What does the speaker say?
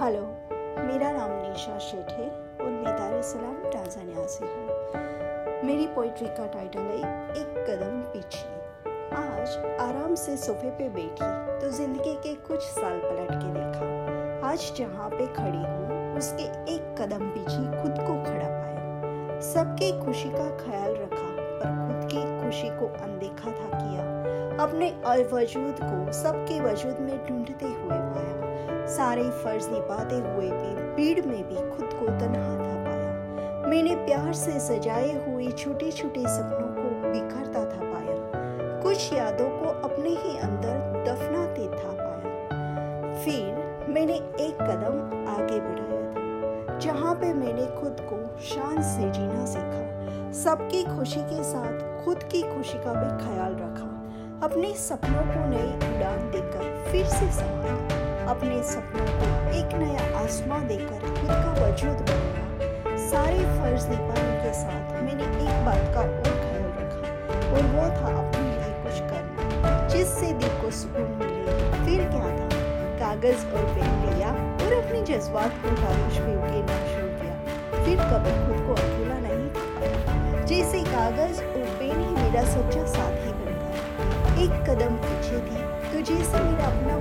Hello, मेरा नाम निशा शेठ है और मैं दार सलाम टांजानिया से हूँ। मेरी पोइट्री का टाइटल है, एक कदम पीछे। आज आराम से सोफे पे बैठी तो ज़िंदगी के कुछ साल पलट के देखा। आज जहाँ पे खड़ी हूँ, उसके एक कदम पीछे खुद को खड़ा पाया। सबके खुशी का ख्याल रखा पर खुद की खुशी को अनदेखा था किया। अपने वजूद को सबके वजूद में ढूंढते हुए पाया। सारे फ़र्ज़ निभाते हुए भी भीड़ में भी खुद को तनहा था पाया। मैंने प्यार से सजाए हुए छोटे छोटे सपनों को बिखरता था पाया। कुछ यादों को अपने ही अंदर दफनाते था पाया। फिर मैंने एक कदम आगे बढ़ाया था, जहाँ पे मैंने खुद को शान से जीना सीखा। सबकी खुशी के साथ खुद की खुशी का भी ख्याल रखा। अपने सपनों को नई उड़ान देकर फिर से संभाला। अपने सपनों को एक नया आसमां देकर खुद का वजूद बनाया। सारे फ़र्ज़ निभाने के साथ मैंने एक बात का और ख्याल रखा, और वो था अपने लिए कुछ करना, जिससे दिल को सुकून मिले। फिर क्या था? कागज़ और पेन लिया और अपने जज्बात को कागज़ पे उकेरना शुरू किया। फिर कभी खुद को नहीं पाया जैसे कागज़ और पेन ही मेरा सच्चा साथी बन गया एक कदम पीछे थी तुझे जैसे मेरा अपना